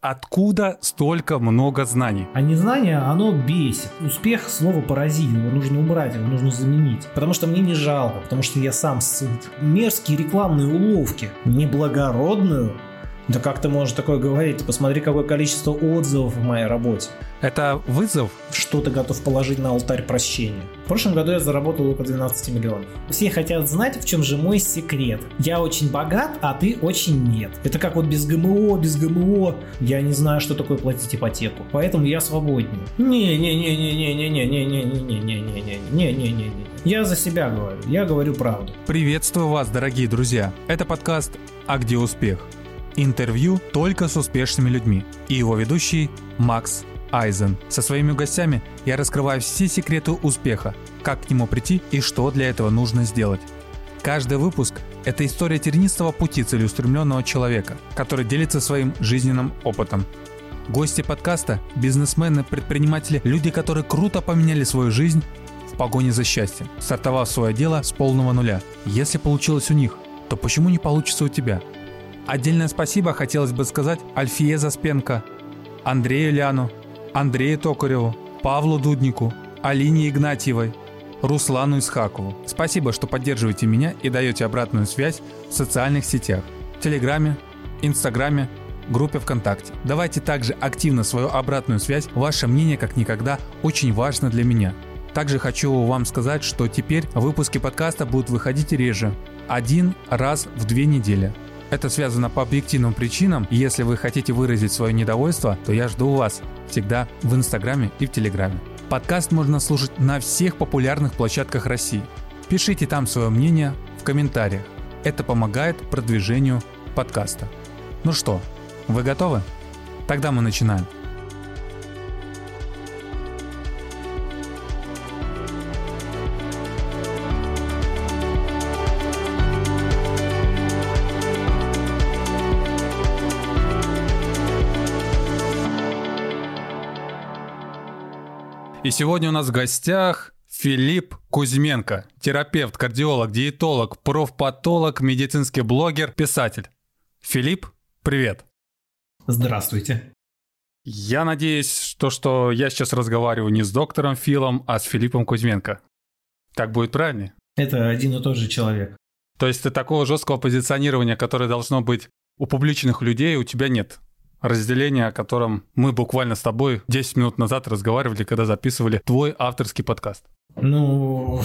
Откуда столько много знаний? А незнание, оно бесит. Успех слово поразить, его нужно убрать, его нужно заменить. Потому что мне не жалко, потому что я сам. Мерзкие рекламные уловки, неблагородную да как ты можешь такое говорить? Ты посмотри, какое количество отзывов в моей работе. Это вызов? Что ты готов положить на алтарь прощения? В прошлом году я заработал около 12 миллионов. Все хотят знать, в чем же мой секрет. Я очень богат, а ты очень нет. Это как вот без ГМО, без ГМО. Я не знаю, что такое платить ипотеку. Поэтому я свободнее. Не-не-не-не-не-не-не-не-не-не-не-не-не-не-не-не. Я за себя говорю. Я говорю правду. Приветствую вас, дорогие друзья. Это подкаст «А где успех?» Интервью только с успешными людьми. И его ведущий Макс Айзен. Со своими гостями я раскрываю все секреты успеха, как к нему прийти и что для этого нужно сделать. Каждый выпуск – это история тернистого пути целеустремленного человека, который делится своим жизненным опытом. Гости подкаста – бизнесмены, предприниматели, люди, которые круто поменяли свою жизнь в погоне за счастьем, стартовав свое дело с полного нуля. Если получилось у них, то почему не получится у тебя – Отдельное спасибо хотелось бы сказать Альфие Заспенко, Андрею Ляну, Андрею Токареву, Павлу Дуднику, Алине Игнатьевой, Руслану Исхакову. Спасибо, что поддерживаете меня и даете обратную связь в социальных сетях, в Телеграме, Инстаграме, группе ВКонтакте. Давайте также активно свою обратную связь. Ваше мнение, как никогда, очень важно для меня. Также хочу вам сказать, что теперь выпуски подкаста будут выходить реже. Один раз в две недели. Это связано по объективным причинам, если вы хотите выразить свое недовольство, то я жду вас всегда в Инстаграме и в Телеграме. Подкаст можно слушать на всех популярных площадках России. Пишите там свое мнение в комментариях. Это помогает продвижению подкаста. Ну что, вы готовы? Тогда мы начинаем. И сегодня у нас в гостях Филипп Кузьменко, терапевт, кардиолог, диетолог, профпатолог, медицинский блогер, писатель. Филипп, привет. Здравствуйте. Я надеюсь, что, что я сейчас разговариваю не с доктором Филом, а с Филиппом Кузьменко. Так будет правильнее? Это один и тот же человек. То есть ты такого жесткого позиционирования, которое должно быть у публичных людей, у тебя нет разделение, о котором мы буквально с тобой 10 минут назад разговаривали, когда записывали твой авторский подкаст. Ну,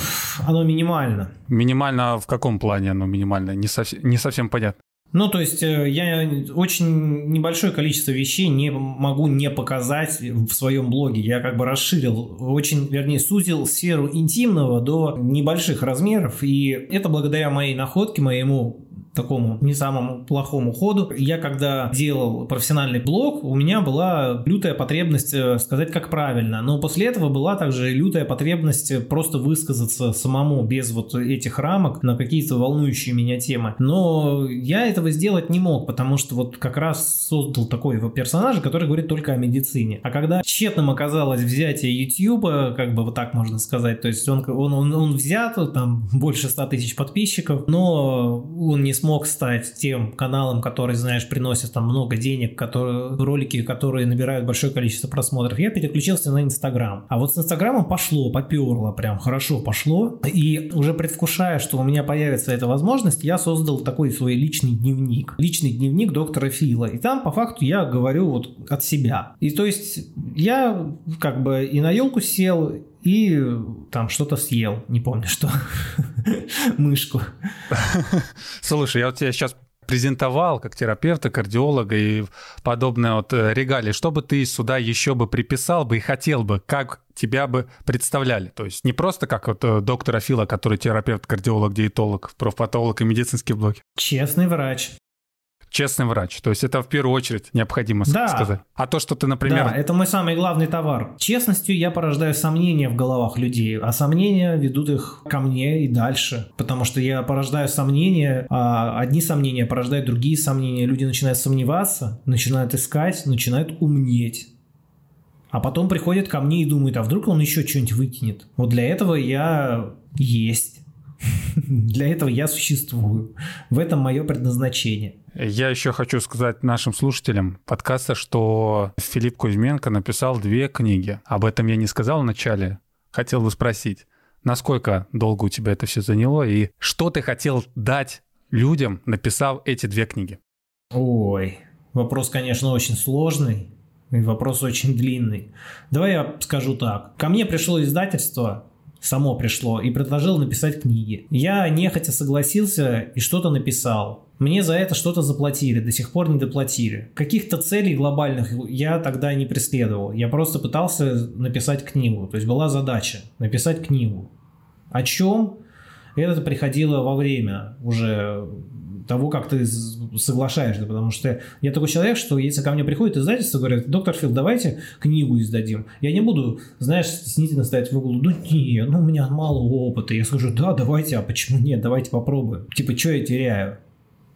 оно минимально. Минимально в каком плане оно минимально? Не, совсем, не совсем понятно. Ну, то есть э, я очень небольшое количество вещей не могу не показать в своем блоге. Я как бы расширил, очень, вернее, сузил сферу интимного до небольших размеров. И это благодаря моей находке, моему такому не самому плохому ходу. Я когда делал профессиональный блог, у меня была лютая потребность э, сказать, как правильно. Но после этого была также лютая потребность просто высказаться самому, без вот этих рамок, на какие-то волнующие меня темы. Но я этого сделать не мог, потому что вот как раз создал такой персонажа, который говорит только о медицине. А когда тщетным оказалось взятие YouTube, как бы вот так можно сказать, то есть он, он, он, он взят, там больше 100 тысяч подписчиков, но он не смог стать тем каналом, который, знаешь, приносит там много денег, которые, ролики, которые набирают большое количество просмотров, я переключился на Инстаграм. А вот с Инстаграмом пошло, поперло, прям хорошо пошло. И уже предвкушая, что у меня появится эта возможность, я создал такой свой личный дневник. Личный дневник доктора Фила. И там, по факту, я говорю вот от себя. И то есть я как бы и на елку сел, и там что-то съел, не помню что, мышку. Слушай, я вот тебя сейчас презентовал как терапевта, кардиолога и подобное вот э, регалии, что бы ты сюда еще бы приписал бы и хотел бы, как тебя бы представляли? То есть не просто как вот э, доктора Фила, который терапевт, кардиолог, диетолог, профпатолог и медицинский блогер. Честный врач честный врач. То есть это в первую очередь необходимо да. сказать. А то, что ты, например... Да, это мой самый главный товар. Честностью я порождаю сомнения в головах людей, а сомнения ведут их ко мне и дальше. Потому что я порождаю сомнения, а одни сомнения порождают другие сомнения. Люди начинают сомневаться, начинают искать, начинают умнеть. А потом приходят ко мне и думают, а вдруг он еще что-нибудь выкинет. Вот для этого я есть. Для этого я существую. В этом мое предназначение. Я еще хочу сказать нашим слушателям подкаста, что Филипп Кузьменко написал две книги. Об этом я не сказал в начале. Хотел бы спросить, насколько долго у тебя это все заняло и что ты хотел дать людям, написав эти две книги? Ой, вопрос, конечно, очень сложный. И вопрос очень длинный. Давай я скажу так. Ко мне пришло издательство, само пришло, и предложил написать книги. Я нехотя согласился и что-то написал. Мне за это что-то заплатили, до сих пор не доплатили. Каких-то целей глобальных я тогда не преследовал. Я просто пытался написать книгу. То есть была задача написать книгу. О чем? Это приходило во время уже того, как ты соглашаешься, потому что я такой человек, что если ко мне приходит издательство, говорят, доктор Фил, давайте книгу издадим. Я не буду, знаешь, стеснительно стоять в углу, ну нет, ну у меня мало опыта. Я скажу, да, давайте, а почему нет, давайте попробуем. Типа, что я теряю?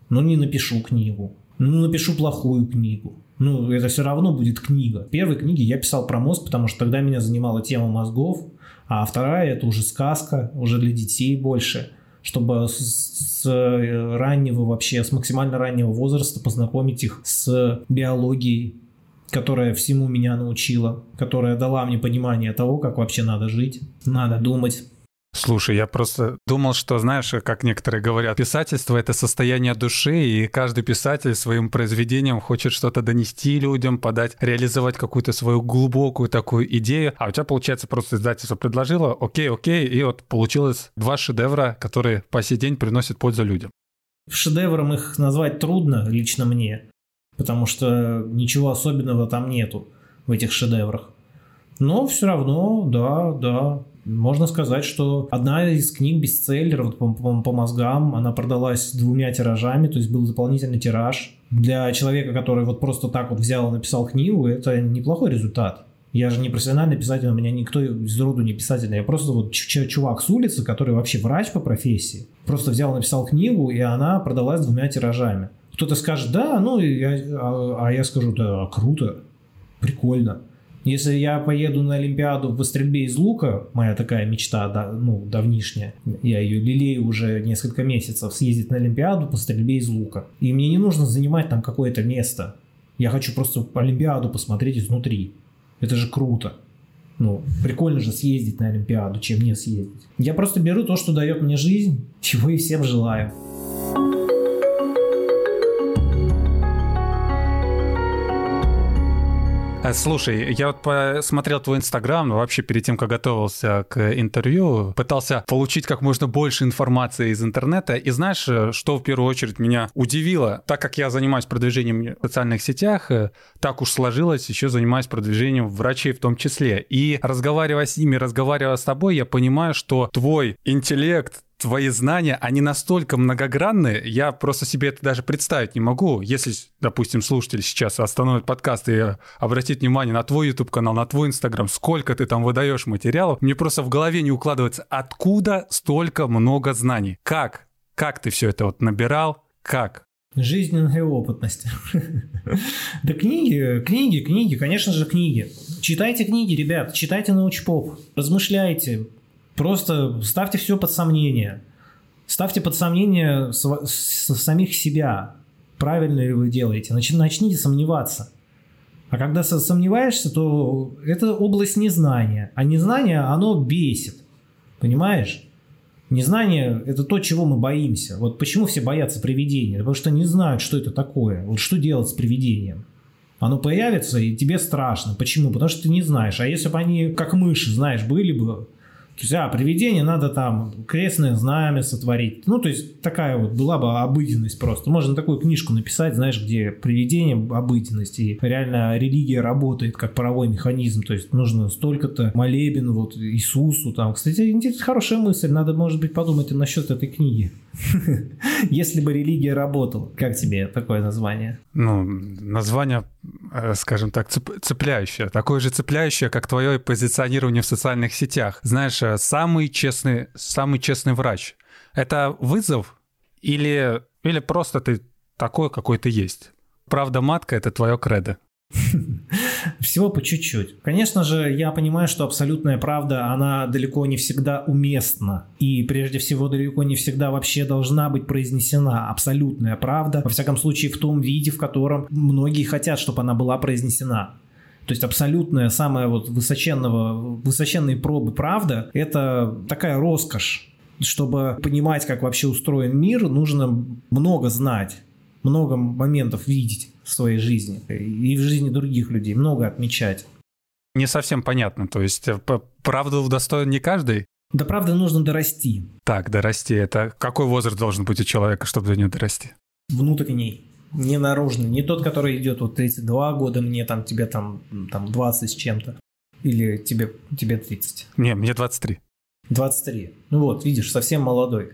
Ну не напишу книгу, ну напишу плохую книгу. Ну, это все равно будет книга. В первой книге я писал про мозг, потому что тогда меня занимала тема мозгов, а вторая это уже сказка, уже для детей больше чтобы с, раннего вообще, с максимально раннего возраста познакомить их с биологией, которая всему меня научила, которая дала мне понимание того, как вообще надо жить, надо думать, Слушай, я просто думал, что, знаешь, как некоторые говорят, писательство — это состояние души, и каждый писатель своим произведением хочет что-то донести людям, подать, реализовать какую-то свою глубокую такую идею. А у тебя, получается, просто издательство предложило, окей, окей, и вот получилось два шедевра, которые по сей день приносят пользу людям. Шедевром их назвать трудно лично мне, потому что ничего особенного там нету в этих шедеврах. Но все равно, да, да, можно сказать, что одна из книг бестселлеров по, по, по мозгам, она продалась двумя тиражами, то есть был дополнительный тираж. Для человека, который вот просто так вот взял и написал книгу, это неплохой результат. Я же не профессиональный писатель, у меня никто из роду не писатель. Я просто вот чувак с улицы, который вообще врач по профессии. Просто взял, написал книгу, и она продалась двумя тиражами. Кто-то скажет, да, ну, я, а, а я скажу, да, круто, прикольно. Если я поеду на Олимпиаду по стрельбе из лука, моя такая мечта, да, ну, давнишняя, я ее лелею уже несколько месяцев, съездить на Олимпиаду по стрельбе из лука. И мне не нужно занимать там какое-то место. Я хочу просто Олимпиаду посмотреть изнутри. Это же круто. Ну, прикольно же съездить на Олимпиаду, чем не съездить. Я просто беру то, что дает мне жизнь, чего и всем желаю. Слушай, я вот посмотрел твой инстаграм, вообще перед тем, как готовился к интервью, пытался получить как можно больше информации из интернета. И знаешь, э, что в первую очередь меня удивило? Так как я занимаюсь продвижением в социальных сетях, э, так уж сложилось, еще занимаюсь продвижением врачей в том числе. И разговаривая с ними, разговаривая с тобой, я понимаю, что твой интеллект, твои знания, они настолько многогранны, я просто себе это даже представить не могу. Если, допустим, слушатель сейчас остановит подкаст и обратит внимание на твой YouTube-канал, на твой Instagram, сколько ты там выдаешь материалов, мне просто в голове не укладывается, откуда столько много знаний? Как? Как ты все это вот набирал? Как? Жизненная опытность. Да книги, книги, книги, конечно же книги. Читайте книги, ребят, читайте научпоп, размышляйте, Просто ставьте все под сомнение. Ставьте под сомнение самих себя. Правильно ли вы делаете? Начните сомневаться. А когда сомневаешься, то это область незнания. А незнание, оно бесит. Понимаешь? Незнание – это то, чего мы боимся. Вот почему все боятся привидения? Потому что не знают, что это такое. Вот что делать с привидением? Оно появится, и тебе страшно. Почему? Потому что ты не знаешь. А если бы они, как мыши, знаешь, были бы, то есть, а, привидение надо там крестное знамя сотворить. Ну, то есть, такая вот была бы обыденность просто. Можно такую книжку написать, знаешь, где привидение, обыденность, и реально религия работает как паровой механизм. То есть, нужно столько-то молебен вот Иисусу там. Кстати, хорошая мысль, надо, может быть, подумать насчет этой книги. Если бы религия работала. Как тебе такое название? Ну, название, э, скажем так, цепляющее. Такое же цепляющее, как твое позиционирование в социальных сетях. Знаешь, э, самый честный, самый честный врач. Это вызов или, или просто ты такой, какой ты есть? Правда матка — это твое кредо. Всего по чуть-чуть. Конечно же, я понимаю, что абсолютная правда, она далеко не всегда уместна. И прежде всего, далеко не всегда вообще должна быть произнесена абсолютная правда. Во всяком случае, в том виде, в котором многие хотят, чтобы она была произнесена. То есть абсолютная, самая вот высоченного, высоченные пробы правда – это такая роскошь. Чтобы понимать, как вообще устроен мир, нужно много знать, много моментов видеть в своей жизни и в жизни других людей, много отмечать. Не совсем понятно, то есть э, правду достоин не каждый? До правды нужно дорасти. Так, дорасти. Это какой возраст должен быть у человека, чтобы до нее дорасти? Внутренний не наружный, не тот, который идет вот 32 года, мне там, тебе там, там 20 с чем-то, или тебе, тебе 30. Не, мне 23. 23. Ну вот, видишь, совсем молодой.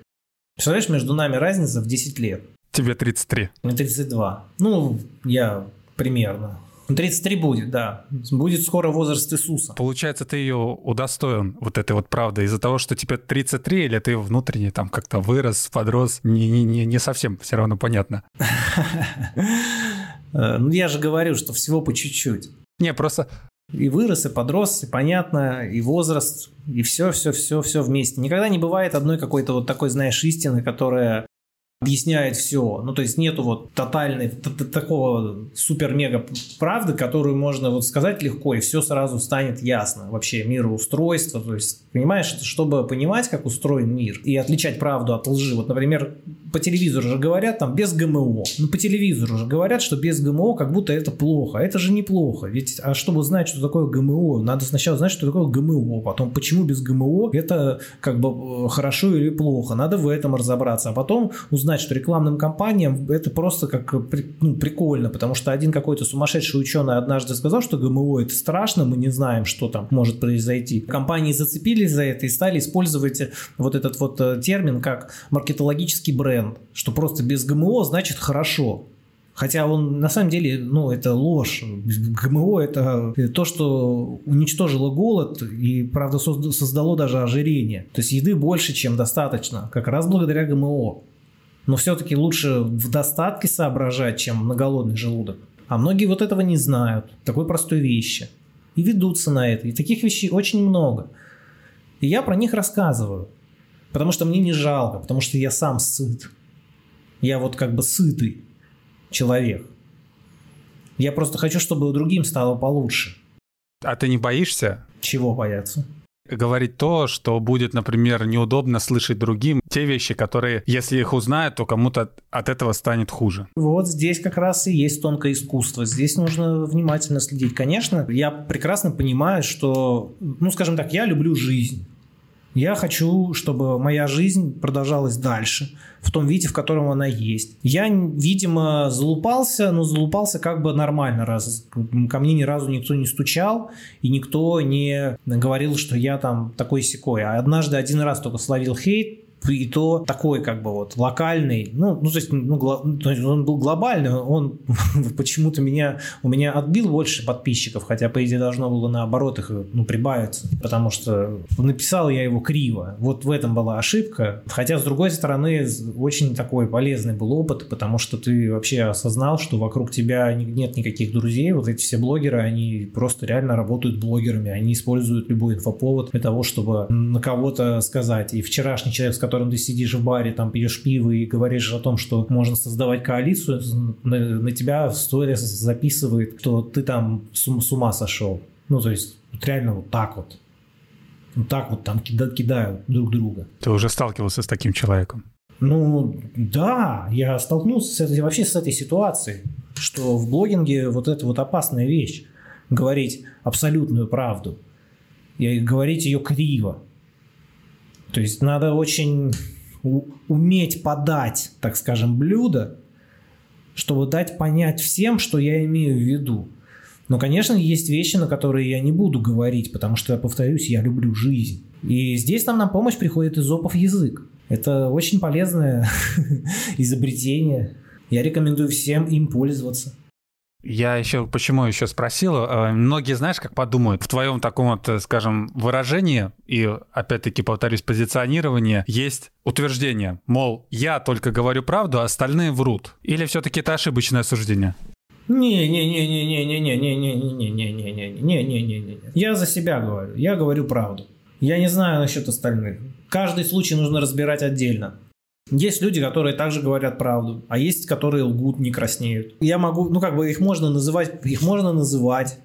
Представляешь, между нами разница в 10 лет. Тебе 33. Мне 32. Ну, я примерно. 33 будет, да. Будет скоро возраст Иисуса. Получается, ты ее удостоен вот этой вот правды из-за того, что тебе 33, или ты внутренне там как-то вырос, подрос, не, не, не, не совсем все равно понятно. Э, ну, я же говорю, что всего по чуть-чуть. Не, просто и вырос, и подрос, и понятно, и возраст, и все, все, все, все вместе. Никогда не бывает одной какой-то вот такой, знаешь, истины, которая объясняет все. Ну, то есть нету вот тотальной, такого супер-мега правды, которую можно вот сказать легко, и все сразу станет ясно. Вообще мироустройство, то есть, понимаешь, чтобы понимать, как устроен мир и отличать правду от лжи. Вот, например, по телевизору же говорят там без ГМО. Ну, по телевизору же говорят, что без ГМО как будто это плохо. Это же неплохо. Ведь, а чтобы знать, что такое ГМО, надо сначала знать, что такое ГМО. Потом, почему без ГМО это как бы э, хорошо или плохо. Надо в этом разобраться. А потом узнать, знать, что рекламным кампаниям это просто как ну, прикольно, потому что один какой-то сумасшедший ученый однажды сказал, что ГМО это страшно, мы не знаем, что там может произойти. Компании зацепились за это и стали использовать вот этот вот э, термин как маркетологический бренд, что просто без ГМО значит хорошо. Хотя он на самом деле, ну, это ложь. ГМО – это то, что уничтожило голод и, правда, создало даже ожирение. То есть еды больше, чем достаточно, как раз благодаря ГМО. Но все-таки лучше в достатке соображать, чем на голодный желудок. А многие вот этого не знают, такой простой вещи. И ведутся на это. И таких вещей очень много. И я про них рассказываю. Потому что мне не жалко, потому что я сам сыт. Я вот как бы сытый человек. Я просто хочу, чтобы другим стало получше. А ты не боишься? Чего бояться? Говорить то, что будет, например, неудобно слышать другим, те вещи, которые, если их узнают, то кому-то от этого станет хуже. Вот здесь как раз и есть тонкое искусство. Здесь нужно внимательно следить. Конечно, я прекрасно понимаю, что, ну, скажем так, я люблю жизнь. Я хочу, чтобы моя жизнь продолжалась дальше, в том виде, в котором она есть. Я, видимо, залупался, но залупался как бы нормально, раз ко мне ни разу никто не стучал, и никто не говорил, что я там такой секой. А однажды один раз только словил хейт, и то такой как бы вот локальный, ну, ну то есть, ну, он был глобальный, он почему-то меня, у меня отбил больше подписчиков, хотя по идее должно было наоборот их ну, прибавиться, потому что написал я его криво. Вот в этом была ошибка. Хотя, с другой стороны, очень такой полезный был опыт, потому что ты вообще осознал, что вокруг тебя нет никаких друзей, вот эти все блогеры, они просто реально работают блогерами, они используют любой инфоповод для того, чтобы на кого-то сказать. И вчерашний человек, с которым котором ты сидишь в баре, там пьешь пиво и говоришь о том, что можно создавать коалицию, на, на тебя в сторис записывает, что ты там с, с ума сошел. Ну, то есть, вот реально вот так вот. Вот так вот там кида, кидают друг друга. Ты уже сталкивался с таким человеком? Ну, да, я столкнулся с этой, вообще с этой ситуацией, что в блогинге вот это вот опасная вещь. Говорить абсолютную правду. И говорить ее криво. То есть надо очень уметь подать, так скажем, блюдо, чтобы дать понять всем, что я имею в виду. Но, конечно, есть вещи, на которые я не буду говорить, потому что, повторюсь, я люблю жизнь. И здесь нам на помощь приходит изопов язык. Это очень полезное изобретение. Я рекомендую всем им пользоваться. Я еще почему еще спросил, э, многие, знаешь, как подумают, в твоем таком вот, э, скажем, выражении и, опять-таки, повторюсь, позиционирование есть утверждение, мол, я только говорю правду, а остальные врут. Или все-таки это ошибочное суждение? Не-не-не-не-не-не-не-не-не-не-не-не-не-не-не-не. Я за себя говорю. Я говорю правду. Я не знаю насчет остальных. Каждый случай нужно разбирать отдельно. Есть люди, которые также говорят правду, а есть, которые лгут, не краснеют. Я могу, ну как бы их можно называть, их можно называть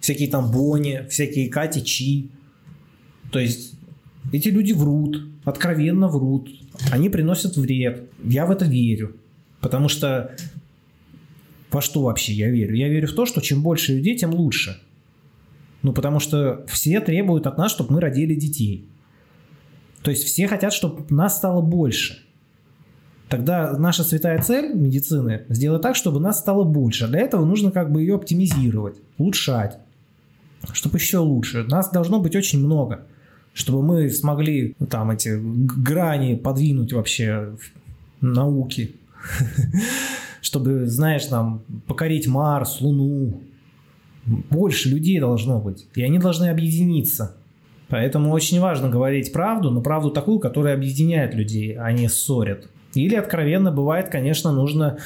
всякие там Бони, всякие Кати Чи. То есть эти люди врут, откровенно врут, они приносят вред. Я в это верю, потому что во что вообще я верю? Я верю в то, что чем больше людей, тем лучше. Ну, потому что все требуют от нас, чтобы мы родили детей. То есть все хотят, чтобы нас стало больше. Тогда наша святая цель медицины сделать так, чтобы нас стало больше. Для этого нужно как бы ее оптимизировать, улучшать, чтобы еще лучше. Нас должно быть очень много, чтобы мы смогли ну, там эти грани подвинуть вообще науки, чтобы, знаешь, там покорить Марс, Луну. Больше людей должно быть, и они должны объединиться. Поэтому очень важно говорить правду, но правду такую, которая объединяет людей, а не ссорит. Или откровенно бывает, конечно, нужно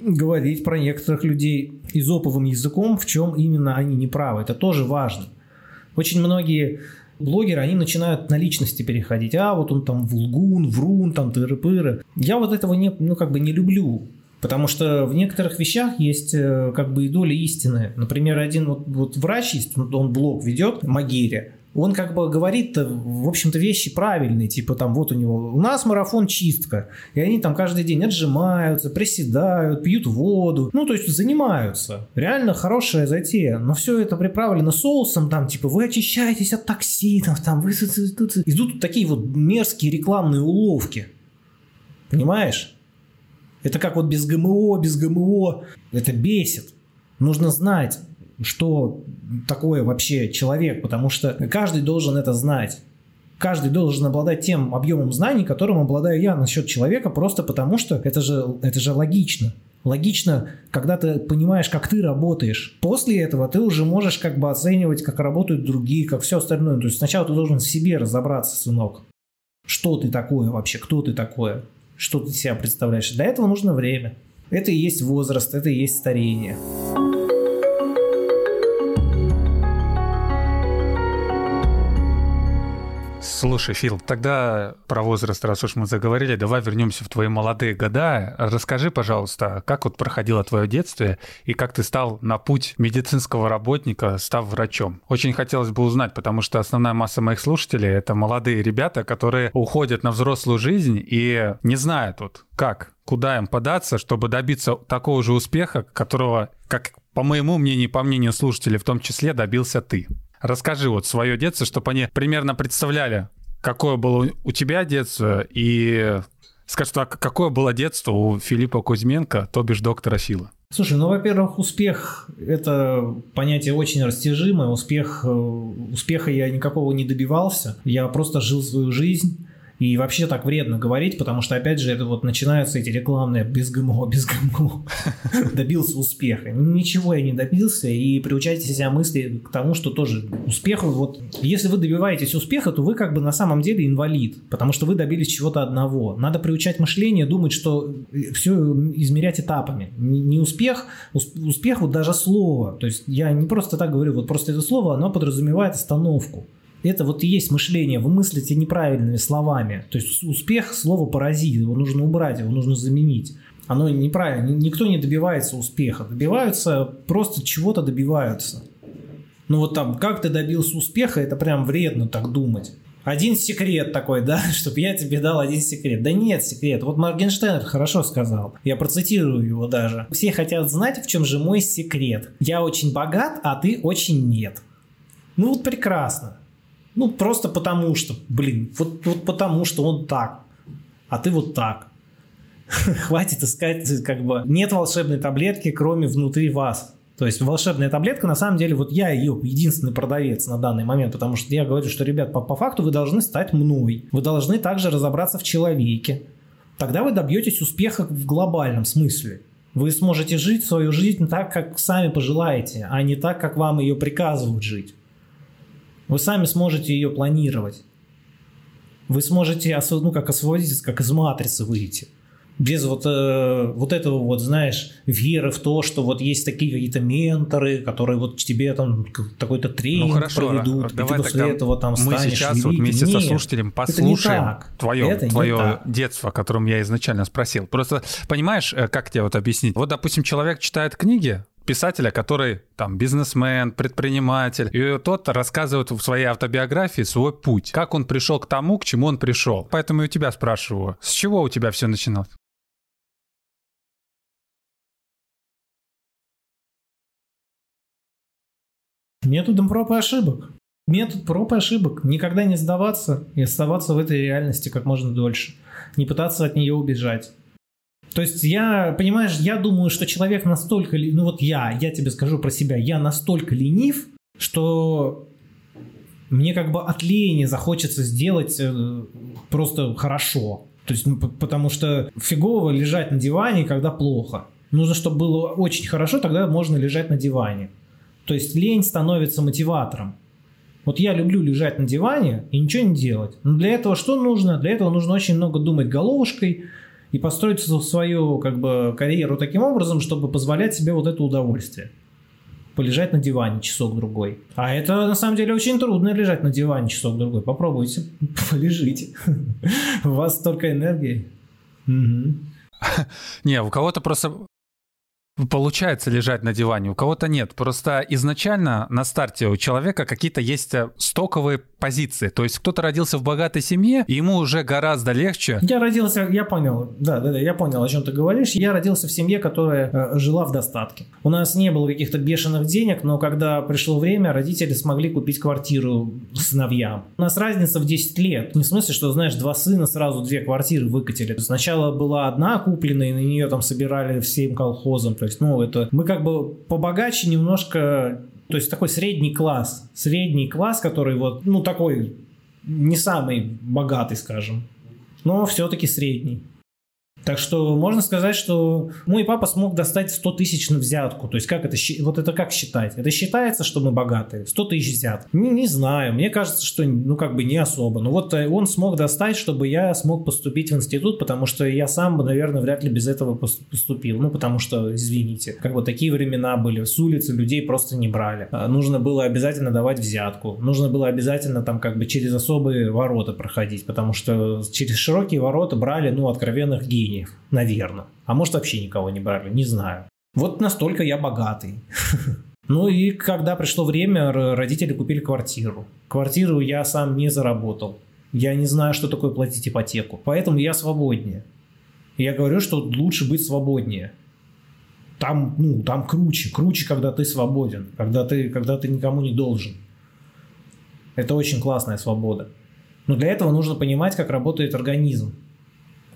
говорить про некоторых людей изоповым языком, в чем именно они не правы. Это тоже важно. Очень многие блогеры, они начинают на личности переходить. А, вот он там вулгун, врун, там тыры-пыры. Я вот этого не, ну, как бы не люблю. Потому что в некоторых вещах есть э, как бы и доля истины. Например, один вот, вот врач есть, он блог ведет, Магире он как бы говорит, в общем-то, вещи правильные, типа там вот у него, у нас марафон чистка, и они там каждый день отжимаются, приседают, пьют воду, ну, то есть занимаются. Реально хорошая затея, но все это приправлено соусом, там, типа, вы очищаетесь от токсинов, там, вы... Идут такие вот мерзкие рекламные уловки. Понимаешь? Это как вот без ГМО, без ГМО. Это бесит. Нужно знать, что такое вообще человек, потому что каждый должен это знать. Каждый должен обладать тем объемом знаний, которым обладаю я насчет человека, просто потому что это же, это же логично. Логично, когда ты понимаешь, как ты работаешь. После этого ты уже можешь как бы оценивать, как работают другие, как все остальное. То есть сначала ты должен в себе разобраться, сынок. Что ты такое вообще, кто ты такое, что ты себя представляешь. Для этого нужно время. Это и есть возраст, это и есть старение. Слушай, Фил, тогда про возраст, раз уж мы заговорили, давай вернемся в твои молодые года. Расскажи, пожалуйста, как вот проходило твое детство и как ты стал на путь медицинского работника, став врачом? Очень хотелось бы узнать, потому что основная масса моих слушателей — это молодые ребята, которые уходят на взрослую жизнь и не знают вот как, куда им податься, чтобы добиться такого же успеха, которого, как по моему мнению, по мнению слушателей в том числе, добился ты. Расскажи вот свое детство, чтобы они примерно представляли, какое было у тебя детство, и скажи, а какое было детство у Филиппа Кузьменко, то бишь доктора Фила? Слушай, ну, во-первых, успех – это понятие очень растяжимое. Успех, э, успеха я никакого не добивался. Я просто жил свою жизнь. И вообще так вредно говорить, потому что, опять же, это вот начинаются эти рекламные без ГМО, без ГМО. Добился успеха. Ничего я не добился, и приучайте себя мысли к тому, что тоже успех, вот, если вы добиваетесь успеха, то вы как бы на самом деле инвалид, потому что вы добились чего-то одного. Надо приучать мышление, думать, что э, все измерять этапами. Не успех, успех вот даже слово. То есть я не просто так говорю, вот просто это слово, оно подразумевает остановку. Это вот и есть мышление. Вы мыслите неправильными словами. То есть успех слово паразит. Его нужно убрать, его нужно заменить. Оно неправильно. Никто не добивается успеха. Добиваются, просто чего-то добиваются. Ну вот там, как ты добился успеха, это прям вредно так думать. Один секрет такой, да, чтобы я тебе дал один секрет. Да нет секрет. Вот Моргенштерн хорошо сказал. Я процитирую его даже. Все хотят знать, в чем же мой секрет. Я очень богат, а ты очень нет. Ну вот прекрасно. Ну, просто потому что, блин, вот, вот потому что он так, а ты вот так. Хватит искать, как бы, нет волшебной таблетки, кроме внутри вас. То есть волшебная таблетка, на самом деле, вот я ее единственный продавец на данный момент, потому что я говорю, что, ребят, по, по факту вы должны стать мной. Вы должны также разобраться в человеке. Тогда вы добьетесь успеха в глобальном смысле. Вы сможете жить свою жизнь так, как сами пожелаете, а не так, как вам ее приказывают жить. Вы сами сможете ее планировать. Вы сможете, ну, как освободиться, как из матрицы выйти. без вот, э, вот этого вот, знаешь, веры в то, что вот есть такие какие-то менторы, которые вот тебе там такой-то тренинг ну, хорошо, проведут, давай и ты после этого там мы сейчас великим. вот вместе Нет, со слушателем послушаем твое, это твое детство, о котором я изначально спросил. Просто понимаешь, э, как тебе вот объяснить? Вот, допустим, человек читает книги, писателя, который там бизнесмен, предприниматель, и тот рассказывает в своей автобиографии свой путь, как он пришел к тому, к чему он пришел. Поэтому и у тебя спрашиваю, с чего у тебя все начиналось? Методом проб и ошибок. Метод проб и ошибок. Никогда не сдаваться и оставаться в этой реальности как можно дольше. Не пытаться от нее убежать. То есть я, понимаешь, я думаю, что человек настолько, ну вот я, я тебе скажу про себя, я настолько ленив, что мне как бы от лени захочется сделать э, просто хорошо. То есть, ну, потому что фигово лежать на диване, когда плохо. Нужно, чтобы было очень хорошо, тогда можно лежать на диване. То есть лень становится мотиватором. Вот я люблю лежать на диване и ничего не делать. Но для этого что нужно? Для этого нужно очень много думать головушкой и построить свою как бы, карьеру таким образом, чтобы позволять себе вот это удовольствие. Полежать на диване часок-другой. А это на самом деле очень трудно лежать на диване часок-другой. Попробуйте, полежите. У вас столько энергии. Не, у кого-то просто получается лежать на диване, у кого-то нет. Просто изначально на старте у человека какие-то есть э, стоковые позиции. То есть кто-то родился в богатой семье, ему уже гораздо легче. Я родился, я понял, да, да, да, я понял, о чем ты говоришь. Я родился в семье, которая э, жила в достатке. У нас не было каких-то бешеных денег, но когда пришло время, родители смогли купить квартиру сыновьям. У нас разница в 10 лет. Не в смысле, что, знаешь, два сына сразу две квартиры выкатили. Сначала была одна купленная, и на нее там собирали всем колхозом. То есть, ну, это мы как бы побогаче немножко, то есть такой средний класс, средний класс, который вот, ну, такой не самый богатый, скажем, но все-таки средний. Так что можно сказать, что мой папа смог достать 100 тысяч на взятку. То есть как это, вот это как считать? Это считается, что мы богатые? 100 тысяч взят? Не, не знаю. Мне кажется, что ну как бы не особо. Но вот э, он смог достать, чтобы я смог поступить в институт, потому что я сам бы, наверное, вряд ли без этого поступил. Ну потому что, извините, как бы такие времена были. С улицы людей просто не брали. А, нужно было обязательно давать взятку. Нужно было обязательно там как бы через особые ворота проходить, потому что через широкие ворота брали, ну, откровенных геев гениев, наверное. А может вообще никого не брали, не знаю. Вот настолько я богатый. Ну и когда пришло время, родители купили квартиру. Квартиру я сам не заработал. Я не знаю, что такое платить ипотеку. Поэтому я свободнее. Я говорю, что лучше быть свободнее. Там, ну, там круче. Круче, когда ты свободен. Когда ты, когда ты никому не должен. Это очень классная свобода. Но для этого нужно понимать, как работает организм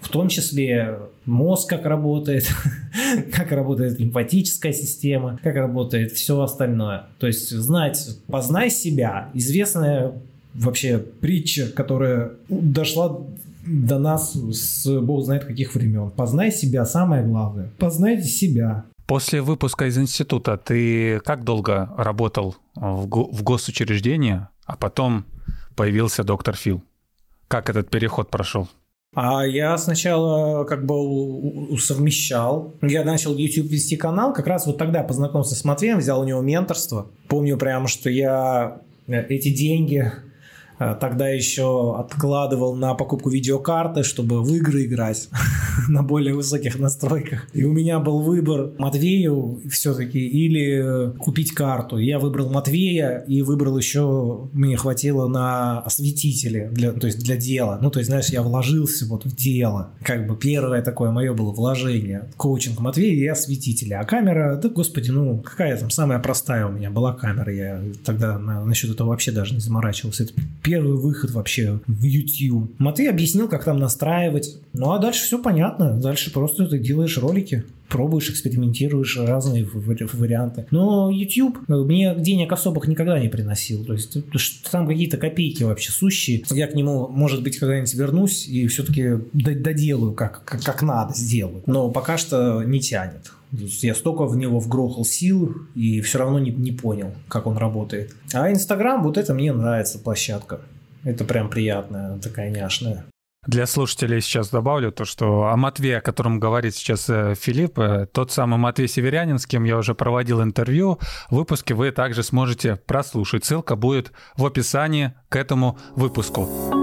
в том числе мозг как работает, как работает лимфатическая система, как работает все остальное. То есть знать, познай себя, известная вообще притча, которая дошла до нас с бог знает каких времен. Познай себя, самое главное. Познайте себя. После выпуска из института ты как долго работал в, го- в госучреждении, а потом появился доктор Фил? Как этот переход прошел? А я сначала как бы усовмещал. Я начал YouTube вести канал, как раз вот тогда познакомился с Матвеем, взял у него менторство. Помню прямо, что я э, эти деньги Э, тогда еще откладывал на покупку видеокарты, чтобы в игры играть на более высоких настройках. И у меня был выбор Матвею все-таки или купить карту. Я выбрал Матвея и выбрал еще, мне хватило на осветители, для, то есть для дела. Ну, то есть, знаешь, я вложился вот в дело. Как бы первое такое мое было вложение. Коучинг Матвея и осветители. А камера, да господи, ну какая там самая простая у меня была камера. Я тогда на, насчет этого вообще даже не заморачивался. Это первый выход вообще в YouTube. Матвей объяснил, как там настраивать. Ну а дальше все понятно. Дальше просто ты делаешь ролики пробуешь, экспериментируешь разные варианты. Но YouTube мне денег особых никогда не приносил. То есть там какие-то копейки вообще сущие. Я к нему, может быть, когда-нибудь вернусь и все-таки доделаю, как, как, как надо сделаю. Но пока что не тянет. Я столько в него вгрохал сил и все равно не, не понял, как он работает. А Инстаграм, вот это мне нравится площадка. Это прям приятная, такая няшная. Для слушателей сейчас добавлю то, что о Матвее, о котором говорит сейчас э, Филипп, э, тот самый Матвей Северянин, с кем я уже проводил интервью, выпуске вы также сможете прослушать. Ссылка будет в описании к этому выпуску.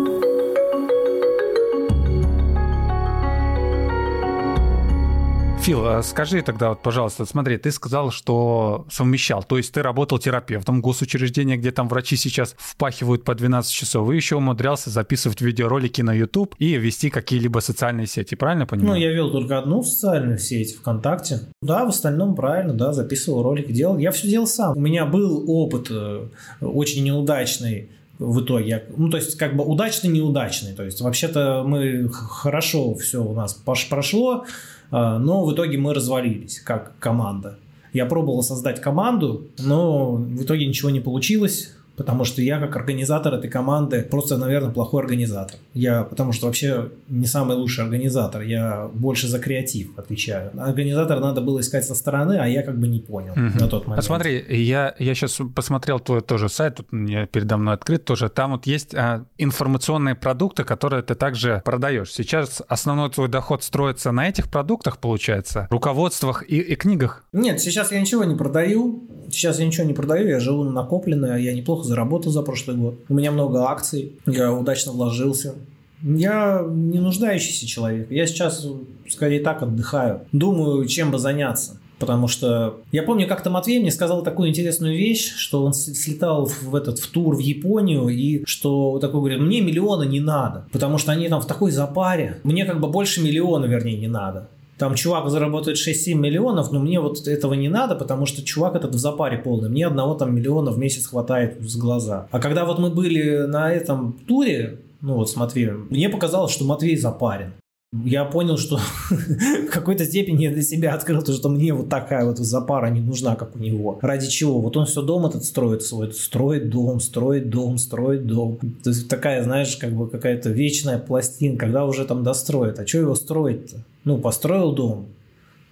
Фил, а скажи тогда, вот, пожалуйста, смотри, ты сказал, что совмещал, то есть ты работал терапевтом в госучреждении, где там врачи сейчас впахивают по 12 часов, и еще умудрялся записывать видеоролики на YouTube и вести какие-либо социальные сети, правильно понимаю? Ну, я вел только одну социальную сеть ВКонтакте. Да, в остальном правильно, да, записывал ролики, делал. Я все делал сам. У меня был опыт э, очень неудачный в итоге. Ну, то есть, как бы удачный, неудачный. То есть, вообще-то мы хорошо все у нас прошло, но в итоге мы развалились как команда. Я пробовал создать команду, но в итоге ничего не получилось потому что я как организатор этой команды просто, наверное, плохой организатор. Я, потому что вообще не самый лучший организатор, я больше за креатив отвечаю. Организатора надо было искать со стороны, а я как бы не понял угу. на тот момент. Посмотри, я, я сейчас посмотрел твой тоже сайт, тут я передо мной открыт тоже, там вот есть а, информационные продукты, которые ты также продаешь. Сейчас основной твой доход строится на этих продуктах, получается, руководствах и, и книгах? Нет, сейчас я ничего не продаю, сейчас я ничего не продаю, я живу на накопленное, я неплохо заработал за прошлый год. У меня много акций, я удачно вложился. Я не нуждающийся человек. Я сейчас скорее так отдыхаю. Думаю, чем бы заняться. Потому что я помню, как-то Матвей мне сказал такую интересную вещь, что он слетал в этот в тур в Японию и что такой говорит, мне миллиона не надо, потому что они там в такой запаре. Мне как бы больше миллиона, вернее, не надо там чувак заработает 6-7 миллионов, но мне вот этого не надо, потому что чувак этот в запаре полный. Мне одного там миллиона в месяц хватает с глаза. А когда вот мы были на этом туре, ну вот с Матвеем, мне показалось, что Матвей запарен. Я понял, что в какой-то степени я для себя открыл то, что мне вот такая вот запара не нужна, как у него. Ради чего? Вот он все дом этот строит свой, строит дом, строит дом, строит дом. То есть такая, знаешь, как бы какая-то вечная пластин, когда уже там достроит. А что его строить-то? Ну, построил дом,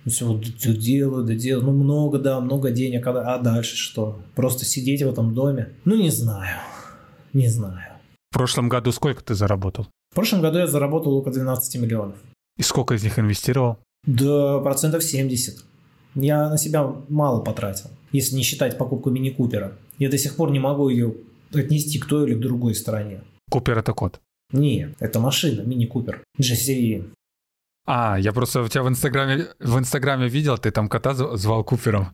все делаю, да делаю, ну много, да, много денег, а, а дальше что? Просто сидеть в этом доме? Ну, не знаю, не знаю. В прошлом году сколько ты заработал? В прошлом году я заработал около 12 миллионов. И сколько из них инвестировал? Да, процентов 70. Я на себя мало потратил, если не считать покупку мини-купера. Я до сих пор не могу ее отнести к той или к другой стороне. Купер это код? Нет, это машина, мини-купер. GCE. А, я просто у тебя в Инстаграме, в Инстаграме видел, ты там кота звал Купером.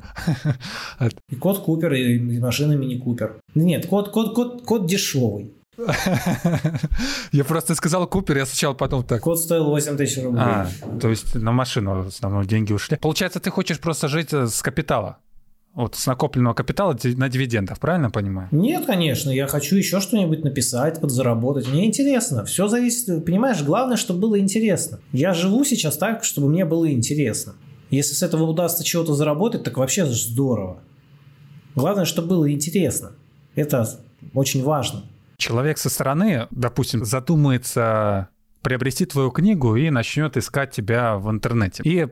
И кот Купер, и машина Мини Купер. Нет, кот, кот, кот, кот дешевый. Я просто сказал Купер, я сначала потом так. Код стоил 8 тысяч рублей. А, то есть на машину в основном деньги ушли. Получается, ты хочешь просто жить э, с капитала? Вот с накопленного капитала на дивидендах, правильно понимаю? Нет, конечно, я хочу еще что-нибудь написать, подзаработать. Мне интересно. Все зависит, понимаешь, главное, чтобы было интересно. Я живу сейчас так, чтобы мне было интересно. Если с этого удастся чего-то заработать, так вообще здорово. Главное, чтобы было интересно. Это очень важно человек со стороны, допустим, задумается приобрести твою книгу и начнет искать тебя в интернете. И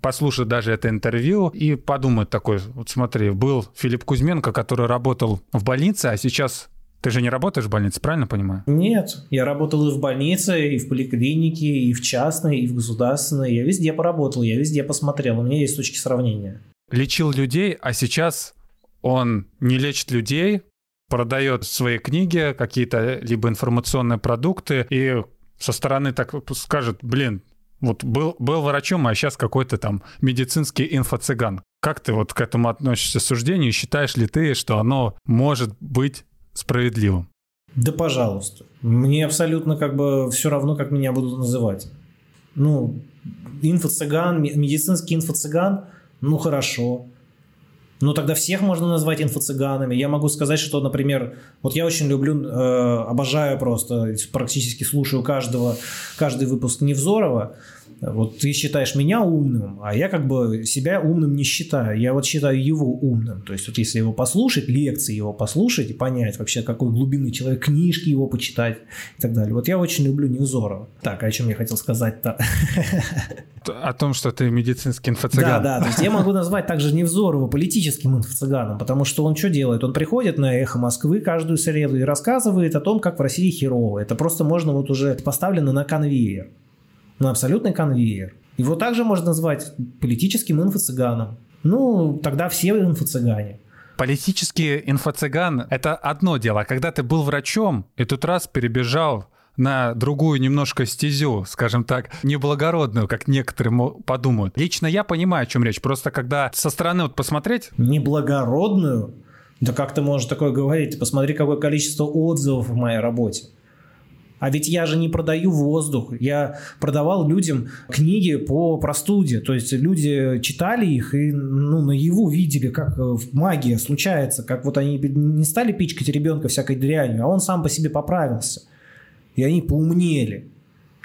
послушает даже это интервью и подумает такой, вот смотри, был Филипп Кузьменко, который работал в больнице, а сейчас ты же не работаешь в больнице, правильно понимаю? Нет, я работал и в больнице, и в поликлинике, и в частной, и в государственной. Я везде поработал, я везде посмотрел, у меня есть точки сравнения. Лечил людей, а сейчас он не лечит людей, продает свои книги, какие-то либо информационные продукты, и со стороны так скажет, блин, вот был, был врачом, а сейчас какой-то там медицинский инфо-цыган. Как ты вот к этому относишься суждению? Считаешь ли ты, что оно может быть справедливым? Да пожалуйста. Мне абсолютно как бы все равно, как меня будут называть. Ну, инфо-цыган, медицинский инфо-цыган, ну хорошо. Ну, тогда всех можно назвать инфо-цыганами. Я могу сказать, что, например, вот я очень люблю, э, обожаю просто, практически слушаю каждого, каждый выпуск Невзорова. Вот ты считаешь меня умным, а я как бы себя умным не считаю. Я вот считаю его умным. То есть вот если его послушать, лекции его послушать и понять вообще, какой глубинный человек, книжки его почитать и так далее. Вот я очень люблю Невзорова. Так, а о чем я хотел сказать-то? О том, что ты медицинский инфо-цыган. Да, да. То есть я могу назвать также Невзорова политическим политическим инфо-цыганом, потому что он что делает? Он приходит на «Эхо Москвы» каждую среду и рассказывает о том, как в России херово. Это просто можно вот уже поставлено на конвейер. На абсолютный конвейер. Его также можно назвать политическим инфо-цыганом. Ну, тогда все инфо-цыгане. Политический инфо-цыган – это одно дело. А когда ты был врачом и тут раз перебежал на другую немножко стезю, скажем так, неблагородную, как некоторые подумают. Лично я понимаю, о чем речь. Просто когда со стороны вот посмотреть... Неблагородную? Да как ты можешь такое говорить? Ты посмотри, какое количество отзывов в моей работе. А ведь я же не продаю воздух. Я продавал людям книги по простуде. То есть люди читали их и ну, наяву видели, как э, магия случается, как вот они не стали пичкать ребенка всякой дрянью, а он сам по себе поправился и они поумнели.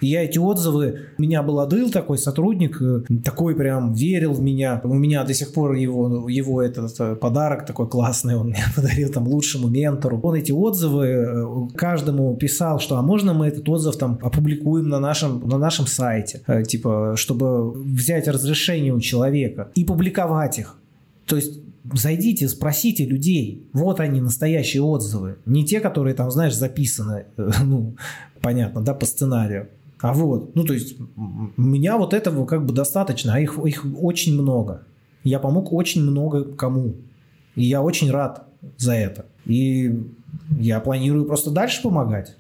Я эти отзывы, у меня был Адыл такой сотрудник, э, такой прям верил в меня. У меня до сих пор его, его этот э, подарок такой классный, он мне подарил там лучшему ментору. Он эти отзывы э, каждому писал, что а можно мы этот отзыв там опубликуем на нашем, на нашем сайте, типа, чтобы взять разрешение у человека и публиковать их. То есть зайдите, спросите людей. Вот они, настоящие отзывы. Не те, которые там, знаешь, записаны, ну, понятно, да, по сценарию. А вот, ну, то есть, меня вот этого как бы достаточно, а их, их очень много. Я помог очень много кому. И я очень рад за это. И я планирую просто дальше помогать.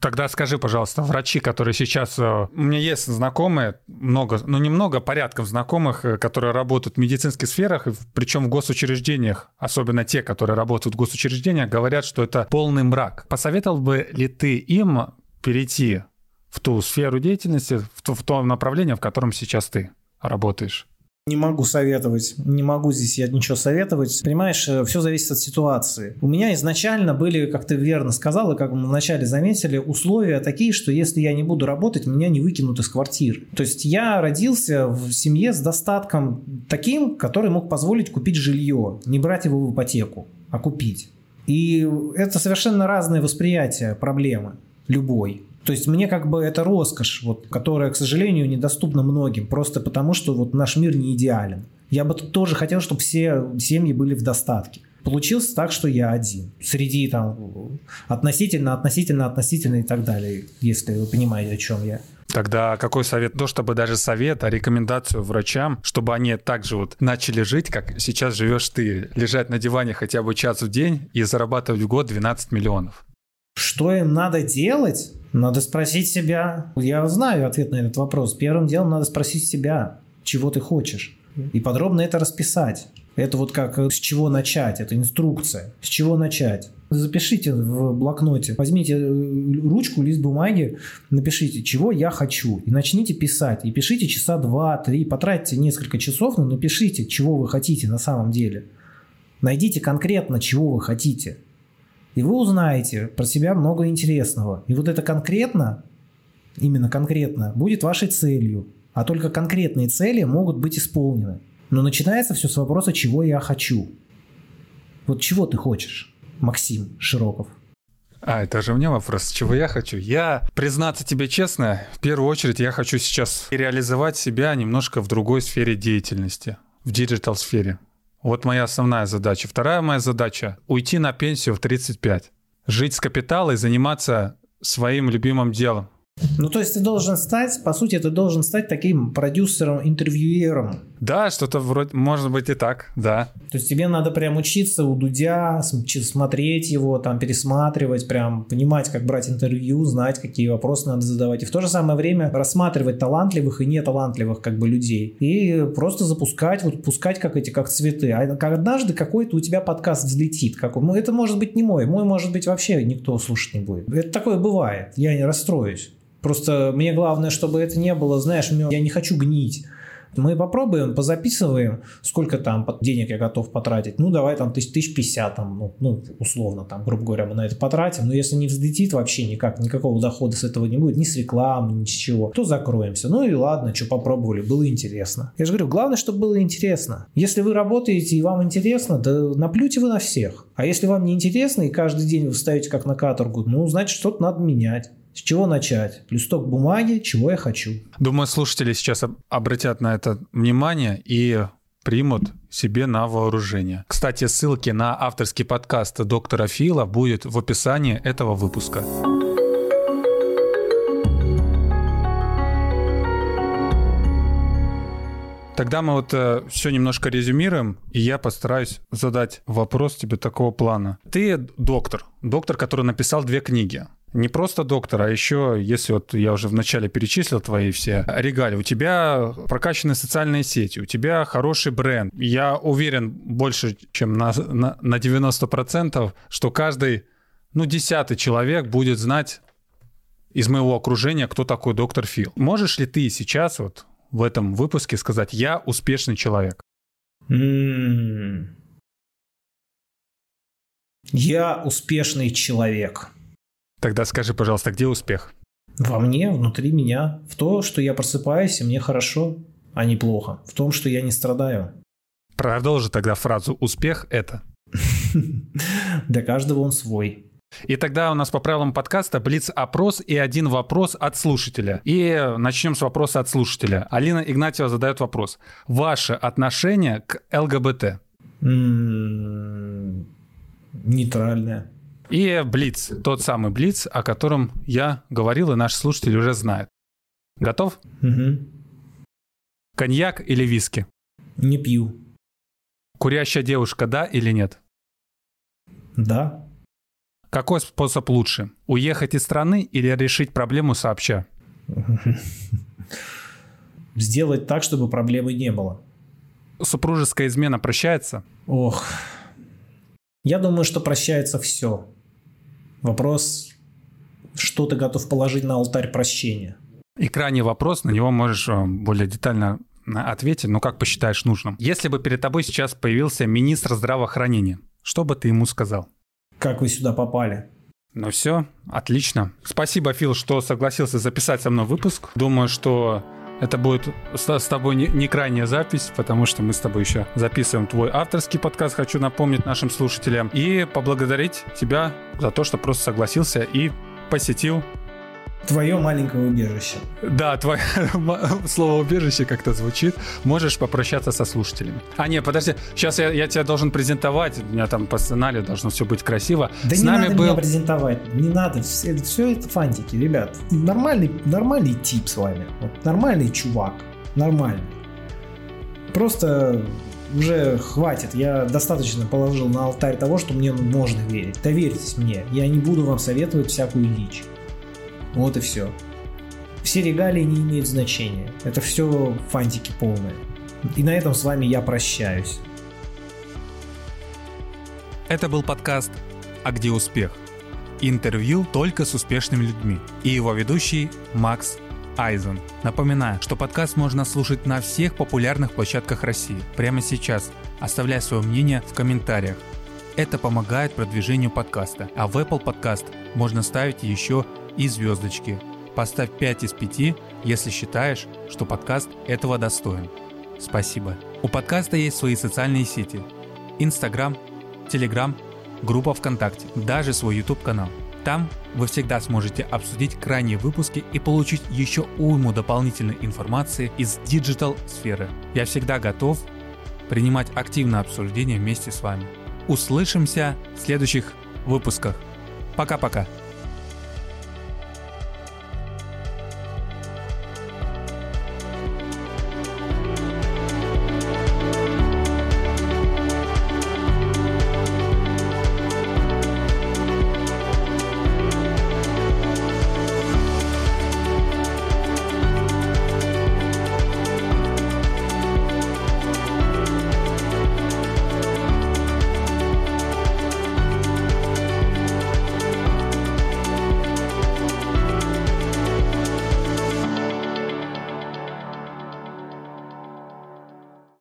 Тогда скажи, пожалуйста, врачи, которые сейчас... Э, у меня есть знакомые, много, ну немного, порядком знакомых, э, которые работают в медицинских сферах, причем в госучреждениях, особенно те, которые работают в госучреждениях, говорят, что это полный мрак. Посоветовал бы ли ты им перейти в ту сферу деятельности, в то, в то направление, в котором сейчас ты работаешь? Не могу советовать, не могу здесь я ничего советовать. Понимаешь, э, все зависит от ситуации. У меня изначально были, как ты верно сказал, и как мы вначале заметили, условия такие, что если я не буду работать, меня не выкинут из квартир. То есть я родился в семье с достатком таким, который мог позволить купить жилье, не брать его в ипотеку, а купить. И это совершенно разное восприятие проблемы любой. То есть мне как бы это роскошь, вот, которая, к сожалению, недоступна многим, просто потому что вот наш мир не идеален. Я бы тоже хотел, чтобы все семьи были в достатке. Получилось так, что я один. Среди там относительно, относительно, относительно и так далее, если вы понимаете, о чем я. Тогда какой совет? То, чтобы даже совет, а рекомендацию врачам, чтобы они также вот начали жить, как сейчас живешь ты, лежать на диване хотя бы час в день и зарабатывать в год 12 миллионов. Что им надо делать? Надо спросить себя. Я знаю ответ на этот вопрос. Первым делом надо спросить себя, чего ты хочешь. И подробно это расписать. Это вот как с чего начать, это инструкция. С чего начать? Запишите в блокноте, возьмите э, ручку, лист бумаги, напишите, чего я хочу, и начните писать. И пишите часа два-три, потратьте несколько часов, но напишите, чего вы хотите на самом деле. Найдите конкретно, чего вы хотите. И вы узнаете про себя много интересного. И вот это конкретно, именно конкретно, будет вашей целью. А только конкретные цели могут быть исполнены. Но начинается все с вопроса, чего я хочу. Вот чего ты хочешь, Максим Широков? А, это же у меня вопрос, чего я хочу? Я, признаться тебе честно, в первую очередь я хочу сейчас реализовать себя немножко в другой сфере деятельности, в digital-сфере. Вот моя основная задача. Вторая моя задача — уйти на пенсию в 35. Жить с капитала и заниматься своим любимым делом. Ну, то есть ты должен стать, по сути, ты должен стать таким продюсером-интервьюером. Да, что-то вроде, может быть и так, да. То есть тебе надо прям учиться у Дудя, смотреть его, там, пересматривать, прям понимать, как брать интервью, знать, какие вопросы надо задавать. И в то же самое время рассматривать талантливых и неталантливых как бы людей. И просто запускать, вот пускать как эти, как цветы. А однажды какой-то у тебя подкаст взлетит. Какой. Ну, это может быть не мой. Мой, может быть, вообще никто слушать не будет. Это такое бывает. Я не расстроюсь. Просто мне главное, чтобы это не было, знаешь, я не хочу гнить. Мы попробуем, позаписываем, сколько там денег я готов потратить. Ну, давай там тысяч, тысяч пятьдесят, там, ну, ну, условно, там, грубо говоря, мы на это потратим. Но если не взлетит вообще никак, никакого дохода с этого не будет, ни с рекламы, ни с чего, то закроемся. Ну и ладно, что попробовали, было интересно. Я же говорю, главное, чтобы было интересно. Если вы работаете и вам интересно, да наплюйте вы на всех. А если вам не интересно и каждый день вы ставите как на каторгу, ну, значит, что-то надо менять. С чего начать? Листок бумаги, чего я хочу. Думаю, слушатели сейчас обратят на это внимание и примут себе на вооружение. Кстати, ссылки на авторский подкаст доктора Фила будет в описании этого выпуска. Тогда мы вот э, все немножко резюмируем, и я постараюсь задать вопрос тебе такого плана. Ты доктор, доктор, который написал две книги. Не просто доктор, а еще, если вот я уже вначале перечислил твои все регалии, у тебя прокачанные социальные сети, у тебя хороший бренд. Я уверен больше, чем на, на, на 90%, что каждый, ну, десятый человек будет знать из моего окружения, кто такой доктор Фил. Можешь ли ты сейчас вот в этом выпуске сказать «я успешный человек»? Я успешный человек. Тогда скажи, пожалуйста, где успех? Во мне, внутри меня. В то, что я просыпаюсь, и мне хорошо, а не плохо. В том, что я не страдаю. Продолжи тогда фразу «успех – это». Для каждого он свой. И тогда у нас по правилам подкаста блиц-опрос и один вопрос от слушателя. И начнем с вопроса от слушателя. Алина Игнатьева задает вопрос. Ваше отношение к ЛГБТ? М-м, нейтральное. И Блиц, тот самый Блиц, о котором я говорил, и наш слушатель уже знает. Готов? Угу. Коньяк или виски? Не пью. Курящая девушка, да или нет? Да. Какой способ лучше? Уехать из страны или решить проблему сообща? Сделать так, чтобы проблемы не было. Супружеская измена прощается? Ох. Я думаю, что прощается все. Вопрос, что ты готов положить на алтарь прощения? И крайний вопрос, на него можешь э, более детально э, ответить, но как посчитаешь нужным. Если бы перед тобой сейчас появился министр здравоохранения, что бы ты ему сказал? Как вы сюда попали? Ну все, отлично. Спасибо, Фил, что согласился записать со мной выпуск. Думаю, что это будет с, тобой не крайняя запись, потому что мы с тобой еще записываем твой авторский подкаст, хочу напомнить нашим слушателям. И поблагодарить тебя за то, что просто согласился и посетил Твое маленькое убежище. Да, твое слово убежище как-то звучит. Можешь попрощаться со слушателями. А, не, подожди, сейчас я, я тебя должен презентовать. У меня там по сценарию должно все быть красиво. Да С не нами надо был... меня презентовать, не надо. Все, все это фантики, ребят. Нормальный, нормальный тип с вами. Вот, нормальный чувак. Нормальный. Просто уже хватит. Я достаточно положил на алтарь того, что мне можно верить. Доверьтесь мне. Я не буду вам советовать всякую дичь. Вот и все. Все регалии не имеют значения. Это все фантики полные. И на этом с вами я прощаюсь. Это был подкаст «А где успех?» Интервью только с успешными людьми. И его ведущий Макс Айзен. Напоминаю, что подкаст можно слушать на всех популярных площадках России. Прямо сейчас. Оставляй свое мнение в комментариях. Это помогает продвижению подкаста. А в Apple Podcast можно ставить еще и звездочки. Поставь 5 из 5, если считаешь, что подкаст этого достоин. Спасибо. У подкаста есть свои социальные сети. Инстаграм, Телеграм, группа ВКонтакте, даже свой YouTube-канал. Там вы всегда сможете обсудить крайние выпуски и получить еще уйму дополнительной информации из digital сферы. Я всегда готов принимать активное обсуждение вместе с вами. Услышимся в следующих выпусках. Пока-пока.